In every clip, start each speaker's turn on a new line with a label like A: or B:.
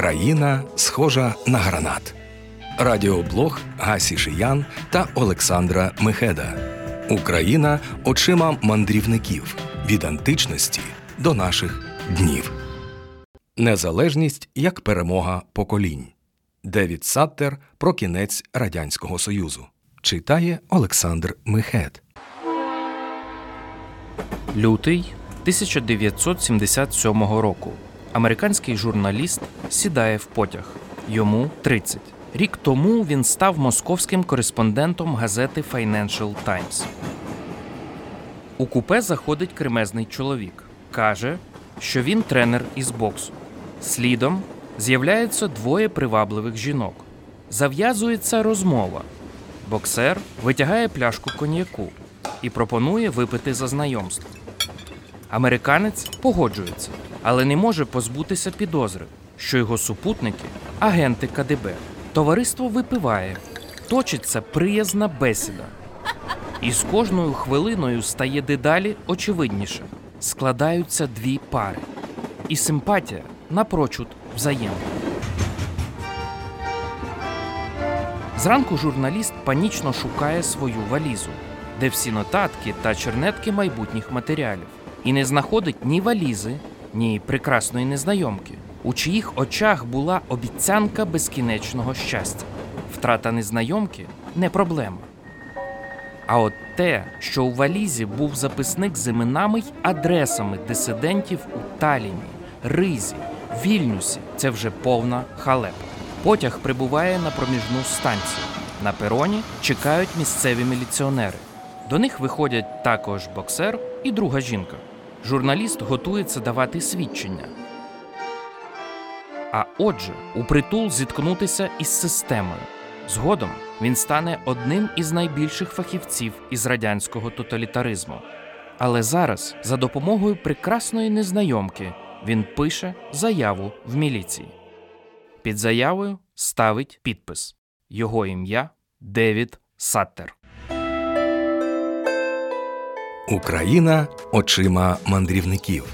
A: Країна схожа на гранат. Радіоблог Гасі Шиян та Олександра Мехеда. Україна очима мандрівників від античності до наших днів. Незалежність як перемога поколінь. Девід Саттер про кінець Радянського Союзу. Читає Олександр Мехед.
B: Лютий 1977 року. Американський журналіст сідає в потяг. Йому 30. Рік тому він став московським кореспондентом газети Financial Times. У купе заходить кремезний чоловік. Каже, що він тренер із боксу. Слідом з'являються двоє привабливих жінок. Зав'язується розмова. Боксер витягає пляшку коньяку і пропонує випити за знайомство. Американець погоджується, але не може позбутися підозри, що його супутники агенти КДБ. Товариство випиває, точиться приязна бесіда. І з кожною хвилиною стає дедалі очевидніше. Складаються дві пари. І симпатія напрочуд взаємна. Зранку журналіст панічно шукає свою валізу, де всі нотатки та чернетки майбутніх матеріалів, і не знаходить ні валізи, ні прекрасної незнайомки, у чиїх очах була обіцянка безкінечного щастя. Втрата незнайомки не проблема. А от те, що у валізі був записник з іменами й адресами дисидентів у Таліні, Ризі, Вільнюсі, це вже повна халепа. Потяг прибуває на проміжну станцію. На пероні чекають місцеві міліціонери. До них виходять також боксер і друга жінка. Журналіст готується давати свідчення. А отже, у притул зіткнутися із системою. Згодом він стане одним із найбільших фахівців із радянського тоталітаризму. Але зараз, за допомогою прекрасної незнайомки, він пише заяву в міліції. Під заявою ставить підпис Його ім'я Девід Саттер.
A: Україна очима мандрівників.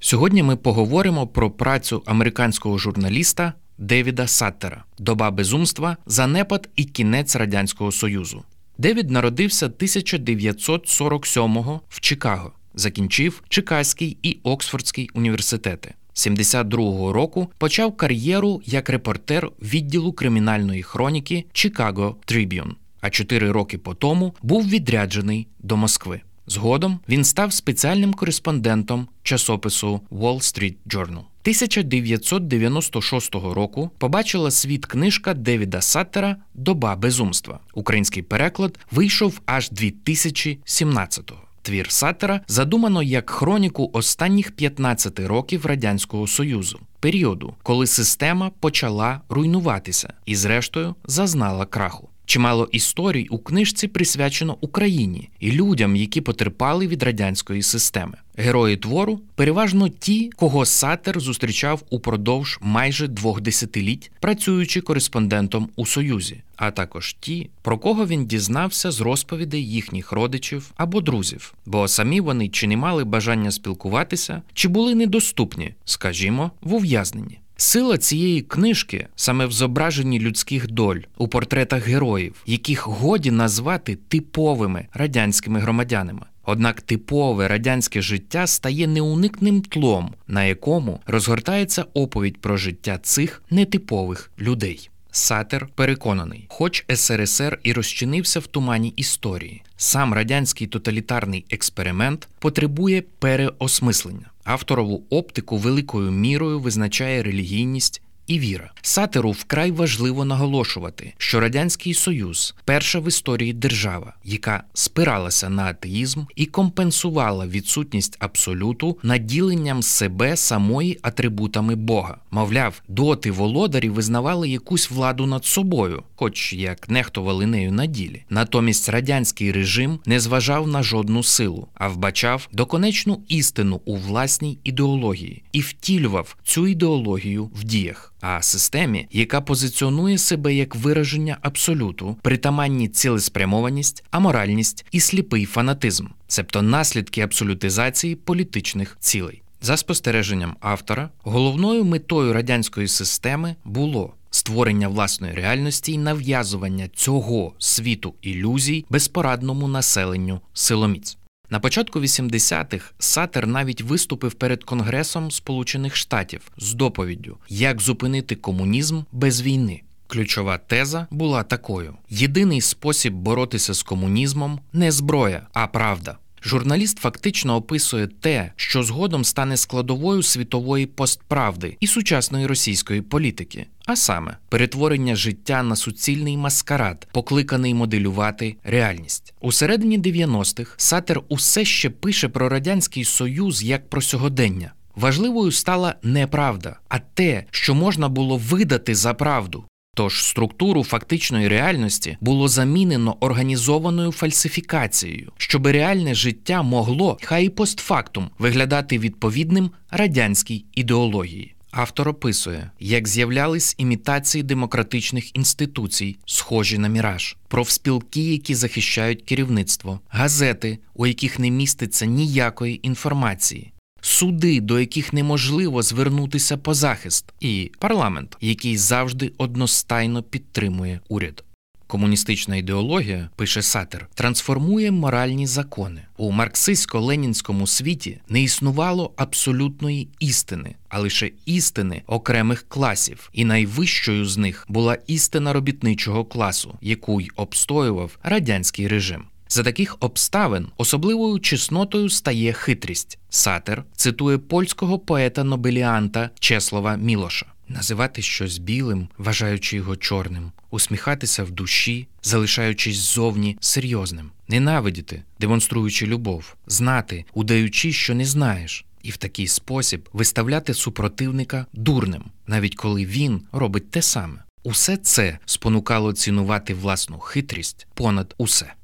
B: Сьогодні ми поговоримо про працю американського журналіста Девіда Саттера Доба безумства, занепад і кінець Радянського Союзу. Девід народився 1947-го в Чикаго, закінчив Чикаський і Оксфордський університети. 72-го року почав кар'єру як репортер відділу кримінальної хроніки Chicago Tribune, а чотири роки по тому був відряджений до Москви. Згодом він став спеціальним кореспондентом часопису Wall Street Journal. 1996 року побачила світ книжка Девіда Саттера Доба безумства. Український переклад вийшов аж 2017-го. Твір Саттера задумано як хроніку останніх 15 років Радянського Союзу, періоду, коли система почала руйнуватися і, зрештою, зазнала краху. Чимало історій у книжці присвячено Україні і людям, які потерпали від радянської системи. Герої твору переважно ті, кого Сатер зустрічав упродовж майже двох десятиліть, працюючи кореспондентом у Союзі, а також ті, про кого він дізнався з розповідей їхніх родичів або друзів, бо самі вони чи не мали бажання спілкуватися, чи були недоступні, скажімо, в ув'язненні. Сила цієї книжки саме в зображенні людських доль у портретах героїв, яких годі назвати типовими радянськими громадянами. Однак типове радянське життя стає неуникним тлом, на якому розгортається оповідь про життя цих нетипових людей. Сатер переконаний, хоч СРСР і розчинився в тумані історії, сам радянський тоталітарний експеримент потребує переосмислення. Авторову оптику великою мірою визначає релігійність і віра. Сатеру вкрай важливо наголошувати, що Радянський Союз перша в історії держава, яка спиралася на атеїзм і компенсувала відсутність абсолюту наділенням себе самої атрибутами Бога. Мовляв, доти володарі визнавали якусь владу над собою, хоч як нехтували нею на ділі. Натомість радянський режим не зважав на жодну силу, а вбачав доконечну істину у власній ідеології і втілював цю ідеологію в діях а системі, яка позиціонує себе як вираження абсолюту, притаманні цілеспрямованість, аморальність і сліпий фанатизм, цебто наслідки абсолютизації політичних цілей. За спостереженням автора, головною метою радянської системи було створення власної реальності і нав'язування цього світу ілюзій безпорадному населенню силоміць. На початку 80-х Сатер навіть виступив перед Конгресом Сполучених Штатів з доповіддю, як зупинити комунізм без війни. Ключова теза була такою: єдиний спосіб боротися з комунізмом не зброя, а правда. Журналіст фактично описує те, що згодом стане складовою світової постправди і сучасної російської політики, а саме перетворення життя на суцільний маскарад, покликаний моделювати реальність. У середині 90-х Сатер усе ще пише про радянський союз як про сьогодення. Важливою стала не правда, а те, що можна було видати за правду. Тож структуру фактичної реальності було замінено організованою фальсифікацією, щоб реальне життя могло, хай і постфактум, виглядати відповідним радянській ідеології. Автор описує, як з'являлись імітації демократичних інституцій, схожі на міраж, профспілки, які захищають керівництво, газети, у яких не міститься ніякої інформації, суди, до яких неможливо звернутися по захист, і парламент, який завжди одностайно підтримує уряд. Комуністична ідеологія, пише Сатер, трансформує моральні закони. У марксистсько-ленінському світі не існувало абсолютної істини, а лише істини окремих класів, і найвищою з них була істина робітничого класу, яку й обстоював радянський режим. За таких обставин особливою чеснотою стає хитрість. Сатер цитує польського поета Нобеліанта Чеслова Мілоша. Називати щось білим, вважаючи його чорним, усміхатися в душі, залишаючись ззовні серйозним, ненавидіти, демонструючи любов, знати, удаючи, що не знаєш, і в такий спосіб виставляти супротивника дурним, навіть коли він робить те саме. Усе це спонукало цінувати власну хитрість понад усе.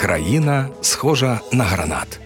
A: Країна схожа на гранат.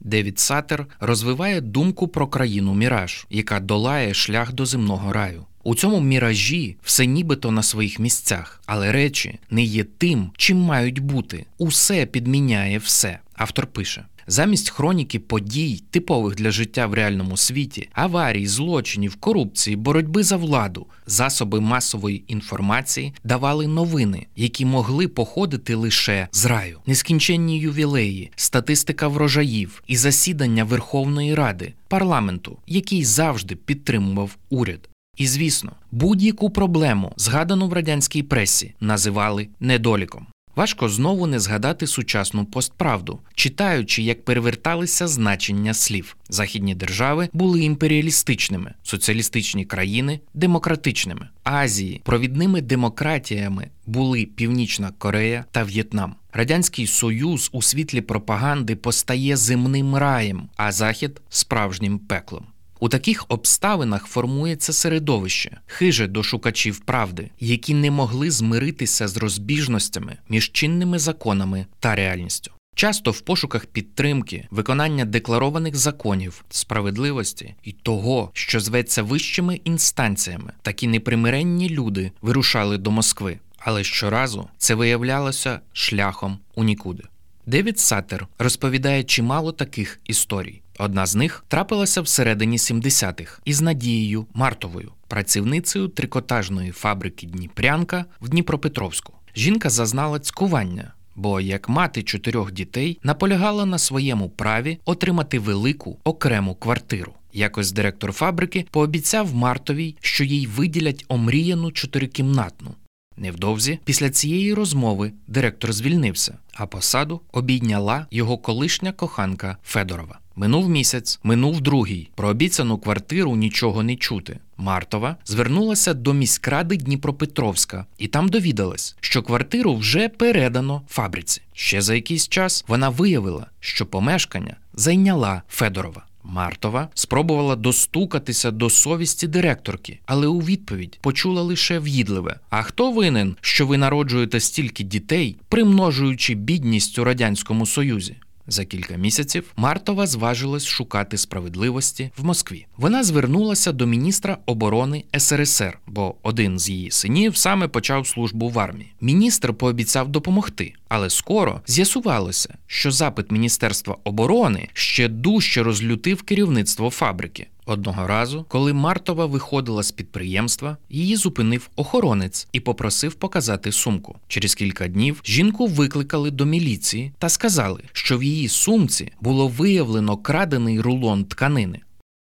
B: Девід Сатер розвиває думку про країну Міраж, яка долає шлях до земного раю. У цьому міражі все нібито на своїх місцях, але речі не є тим, чим мають бути. Усе підміняє все. Автор пише: Замість хроніки подій, типових для життя в реальному світі, аварій, злочинів, корупції, боротьби за владу, засоби масової інформації давали новини, які могли походити лише з раю, нескінченні ювілеї, статистика врожаїв і засідання Верховної Ради, парламенту, який завжди підтримував уряд. І звісно, будь-яку проблему, згадану в радянській пресі, називали недоліком. Важко знову не згадати сучасну постправду, читаючи, як переверталися значення слів. Західні держави були імперіалістичними, соціалістичні країни демократичними. Азії провідними демократіями були Північна Корея та В'єтнам. Радянський Союз у світлі пропаганди постає земним раєм, а Захід справжнім пеклом. У таких обставинах формується середовище, хиже до шукачів правди, які не могли змиритися з розбіжностями між чинними законами та реальністю. Часто в пошуках підтримки, виконання декларованих законів, справедливості і того, що зветься вищими інстанціями, такі непримиренні люди вирушали до Москви, але щоразу це виявлялося шляхом у нікуди. Девід Саттер розповідає чимало таких історій. Одна з них трапилася всередині 70-х із Надією Мартовою, працівницею трикотажної фабрики Дніпрянка в Дніпропетровську. Жінка зазнала цькування, бо як мати чотирьох дітей наполягала на своєму праві отримати велику окрему квартиру. Якось директор фабрики пообіцяв Мартовій, що їй виділять омріяну чотирикімнатну. Невдовзі після цієї розмови директор звільнився, а посаду обійняла його колишня коханка Федорова. Минув місяць, минув другий. Про обіцяну квартиру нічого не чути. Мартова звернулася до міськради Дніпропетровська і там довідалась, що квартиру вже передано фабриці. Ще за якийсь час вона виявила, що помешкання зайняла Федорова. Мартова спробувала достукатися до совісті директорки, але у відповідь почула лише в'їдливе: А хто винен, що ви народжуєте стільки дітей, примножуючи бідність у радянському союзі? За кілька місяців Мартова зважилась шукати справедливості в Москві. Вона звернулася до міністра оборони СРСР, бо один з її синів саме почав службу в армії. Міністр пообіцяв допомогти, але скоро з'ясувалося, що запит Міністерства оборони ще дужче розлютив керівництво фабрики. Одного разу, коли Мартова виходила з підприємства, її зупинив охоронець і попросив показати сумку. Через кілька днів жінку викликали до міліції та сказали, що в її сумці було виявлено крадений рулон тканини.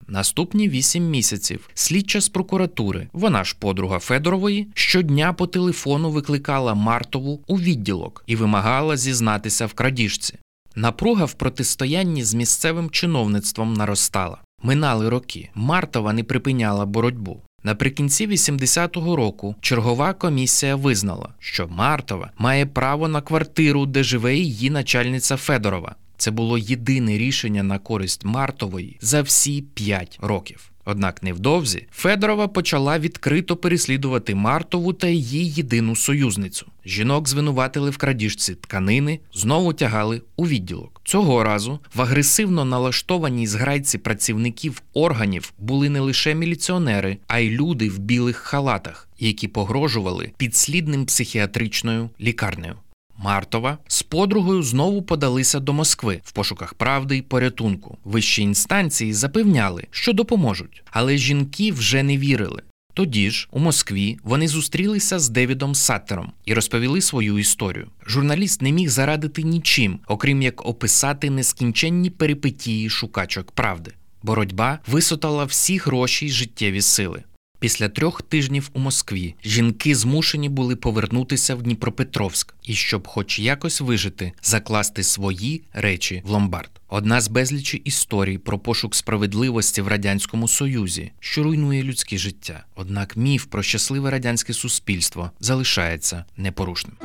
B: Наступні вісім місяців слідча з прокуратури, вона ж подруга Федорової, щодня по телефону викликала Мартову у відділок і вимагала зізнатися в крадіжці. Напруга в протистоянні з місцевим чиновництвом наростала. Минали роки. Мартова не припиняла боротьбу. Наприкінці 80-го року чергова комісія визнала, що Мартова має право на квартиру, де живе її начальниця Федорова. Це було єдине рішення на користь Мартової за всі п'ять років. Однак невдовзі Федорова почала відкрито переслідувати Мартову та її єдину союзницю. Жінок звинуватили в крадіжці тканини, знову тягали у відділок. Цього разу в агресивно налаштованій зграйці працівників органів були не лише міліціонери, а й люди в білих халатах, які погрожували підслідним психіатричною лікарнею. Мартова з подругою знову подалися до Москви в пошуках правди й порятунку. Вищі інстанції запевняли, що допоможуть, але жінки вже не вірили. Тоді ж у Москві вони зустрілися з Девідом Саттером і розповіли свою історію. Журналіст не міг зарадити нічим, окрім як описати нескінченні перипетії шукачок правди. Боротьба висотала всі гроші й життєві сили. Після трьох тижнів у Москві жінки змушені були повернутися в Дніпропетровськ і, щоб хоч якось вижити, закласти свої речі в ломбард. Одна з безлічі історій про пошук справедливості в радянському союзі, що руйнує людське життя. Однак міф про щасливе радянське суспільство залишається непорушним.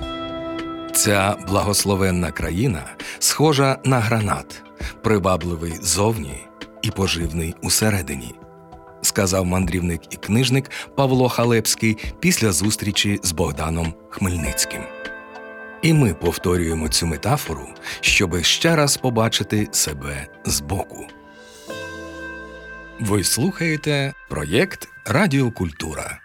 A: Ця благословенна країна схожа на гранат, привабливий зовні і поживний усередині сказав мандрівник і книжник Павло Халепський після зустрічі з Богданом Хмельницьким. І ми повторюємо цю метафору, щоби ще раз побачити себе збоку. Ви слухаєте проєкт Радіокультура.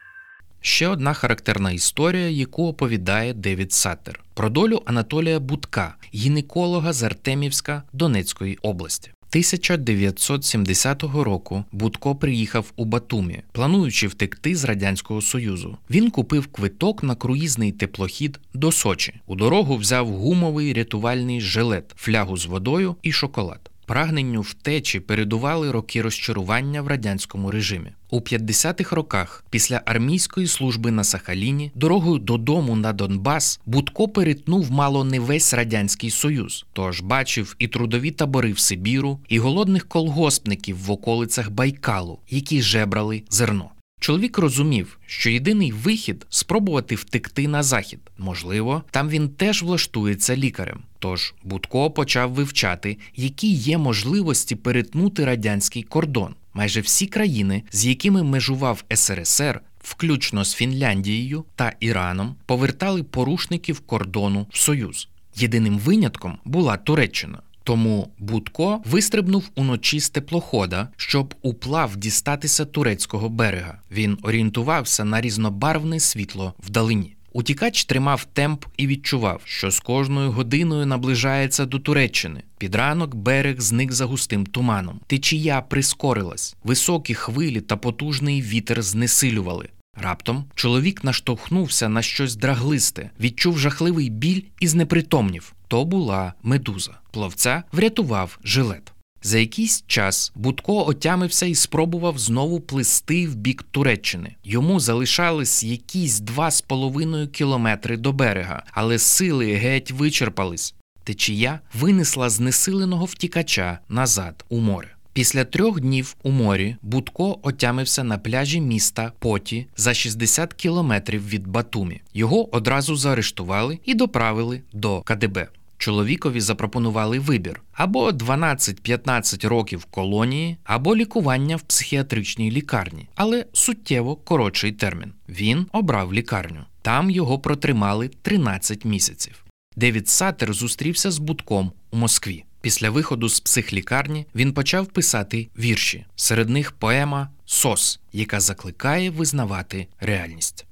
B: Ще одна характерна історія, яку оповідає Девід Саттер про долю Анатолія Будка, гінеколога з Артемівська Донецької області. 1970 року Будко приїхав у Батумі, плануючи втекти з радянського союзу. Він купив квиток на круїзний теплохід до Сочі. У дорогу взяв гумовий рятувальний жилет, флягу з водою і шоколад. Прагненню втечі передували роки розчарування в радянському режимі. У 50-х роках, після армійської служби на Сахаліні, дорогою додому на Донбас Будко перетнув мало не весь радянський союз, тож бачив і трудові табори в Сибіру, і голодних колгоспників в околицях Байкалу, які жебрали зерно. Чоловік розумів, що єдиний вихід спробувати втекти на захід. Можливо, там він теж влаштується лікарем. Тож Будко почав вивчати, які є можливості перетнути радянський кордон. Майже всі країни, з якими межував СРСР, включно з Фінляндією та Іраном, повертали порушників кордону в Союз. Єдиним винятком була Туреччина. Тому Будко вистрибнув уночі з теплохода, щоб уплав дістатися турецького берега. Він орієнтувався на різнобарвне світло вдалині. Утікач тримав темп і відчував, що з кожною годиною наближається до Туреччини. Під ранок берег зник за густим туманом. Течія прискорилась, високі хвилі та потужний вітер знесилювали. Раптом чоловік наштовхнувся на щось драглисте, відчув жахливий біль і знепритомнів. То була медуза. Пловця врятував жилет. За якийсь час Будко отямився і спробував знову плисти в бік Туреччини. Йому залишались якісь два з половиною кілометри до берега, але сили геть вичерпались. Течія винесла знесиленого втікача назад у море. Після трьох днів у морі Будко отямився на пляжі міста Поті за 60 кілометрів від Батумі. Його одразу заарештували і доправили до КДБ. Чоловікові запропонували вибір або 12-15 років колонії, або лікування в психіатричній лікарні, але суттєво коротший термін. Він обрав лікарню. Там його протримали 13 місяців. Девід Сатер зустрівся з Будком у Москві. Після виходу з психлікарні він почав писати вірші. Серед них поема Сос, яка закликає визнавати реальність.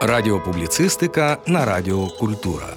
A: Радіопубліцистика на Радіо Культура.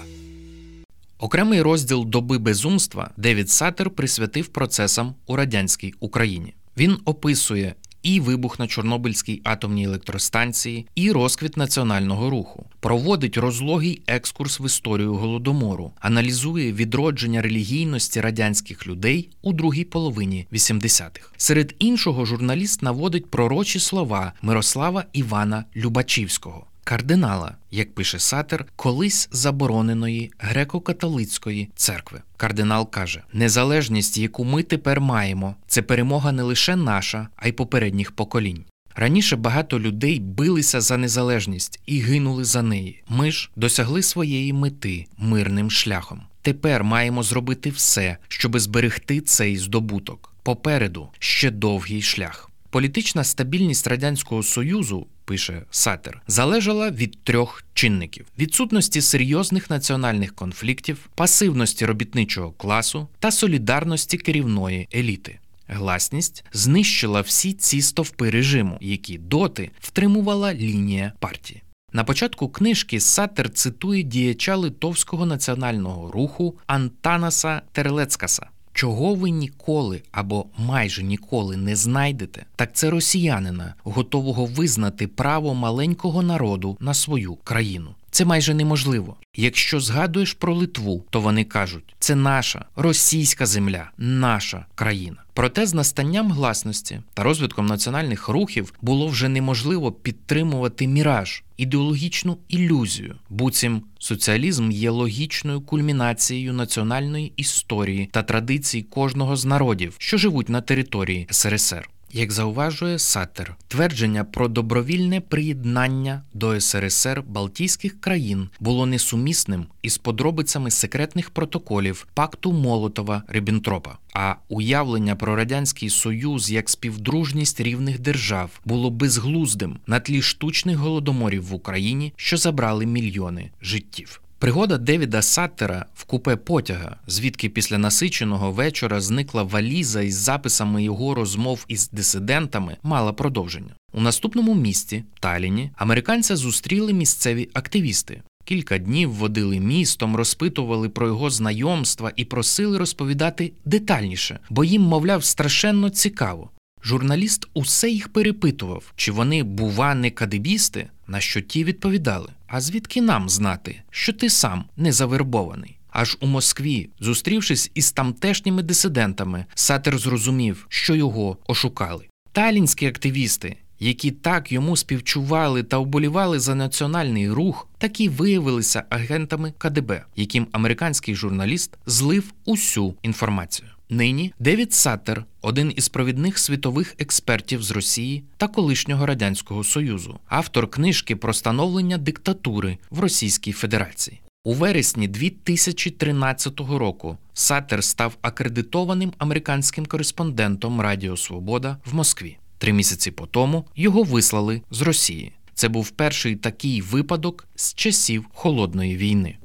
B: Окремий розділ доби безумства Девід Сатер присвятив процесам у радянській Україні. Він описує і вибух на Чорнобильській атомній електростанції, і розквіт національного руху, проводить розлогий екскурс в історію голодомору, аналізує відродження релігійності радянських людей у другій половині 80-х. Серед іншого журналіст наводить пророчі слова Мирослава Івана Любачівського кардинала, як пише Сатер, колись забороненої греко-католицької церкви. Кардинал каже: незалежність, яку ми тепер маємо, це перемога не лише наша, а й попередніх поколінь. Раніше багато людей билися за незалежність і гинули за неї. Ми ж досягли своєї мети мирним шляхом. Тепер маємо зробити все, щоб зберегти цей здобуток. Попереду ще довгий шлях. Політична стабільність радянського союзу пише Сатер, залежала від трьох чинників: відсутності серйозних національних конфліктів, пасивності робітничого класу та солідарності керівної еліти. Гласність знищила всі ці стовпи режиму, які доти втримувала лінія партії. На початку книжки Сатер цитує діяча литовського національного руху Антанаса Терлецкаса. Чого ви ніколи або майже ніколи не знайдете, так це росіянина, готового визнати право маленького народу на свою країну. Це майже неможливо. Якщо згадуєш про Литву, то вони кажуть, це наша російська земля, наша країна. Проте з настанням гласності та розвитком національних рухів було вже неможливо підтримувати міраж, ідеологічну ілюзію. Буцім соціалізм є логічною кульмінацією національної історії та традицій кожного з народів, що живуть на території СРСР. Як зауважує Сатер, твердження про добровільне приєднання до СРСР Балтійських країн було несумісним із подробицями секретних протоколів пакту Молотова Ріббентропа. А уявлення про радянський союз як співдружність рівних держав було безглуздим на тлі штучних голодоморів в Україні, що забрали мільйони життів. Пригода Девіда Саттера в купе потяга, звідки після насиченого вечора зникла валіза із записами його розмов із дисидентами, мала продовження. У наступному місті, Таліні, американця зустріли місцеві активісти. Кілька днів водили містом, розпитували про його знайомства і просили розповідати детальніше, бо їм, мовляв, страшенно цікаво. Журналіст усе їх перепитував, чи вони, бува, не кадебісти, на що ті відповідали. А звідки нам знати, що ти сам не завербований? Аж у Москві, зустрівшись із тамтешніми дисидентами, Сатер зрозумів, що його ошукали. Талінські активісти, які так йому співчували та вболівали за національний рух, такі виявилися агентами КДБ, яким американський журналіст злив усю інформацію. Нині Девід Саттер – один із провідних світових експертів з Росії та колишнього радянського союзу, автор книжки про становлення диктатури в Російській Федерації. У вересні 2013 року Саттер став акредитованим американським кореспондентом Радіо Свобода в Москві. Три місяці по тому його вислали з Росії. Це був перший такий випадок з часів холодної війни.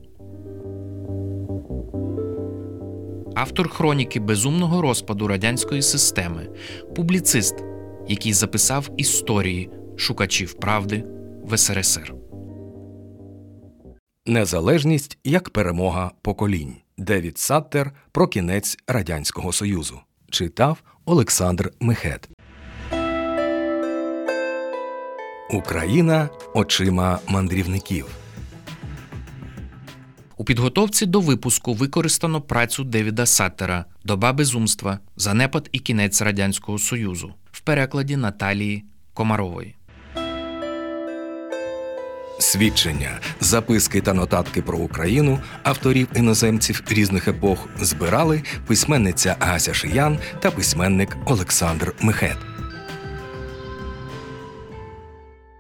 B: Автор хроніки безумного розпаду радянської системи, публіцист, який записав історії шукачів правди в СРСР.
A: Незалежність як перемога поколінь. Девід Саттер про кінець Радянського Союзу. Читав Олександр Мехет. Україна очима мандрівників.
B: У підготовці до випуску використано працю Девіда Саттера Доба безумства, занепад і кінець Радянського Союзу в перекладі Наталії Комарової.
A: Свідчення, записки та нотатки про Україну авторів іноземців різних епох збирали письменниця Ася Шиян та письменник Олександр Мехет.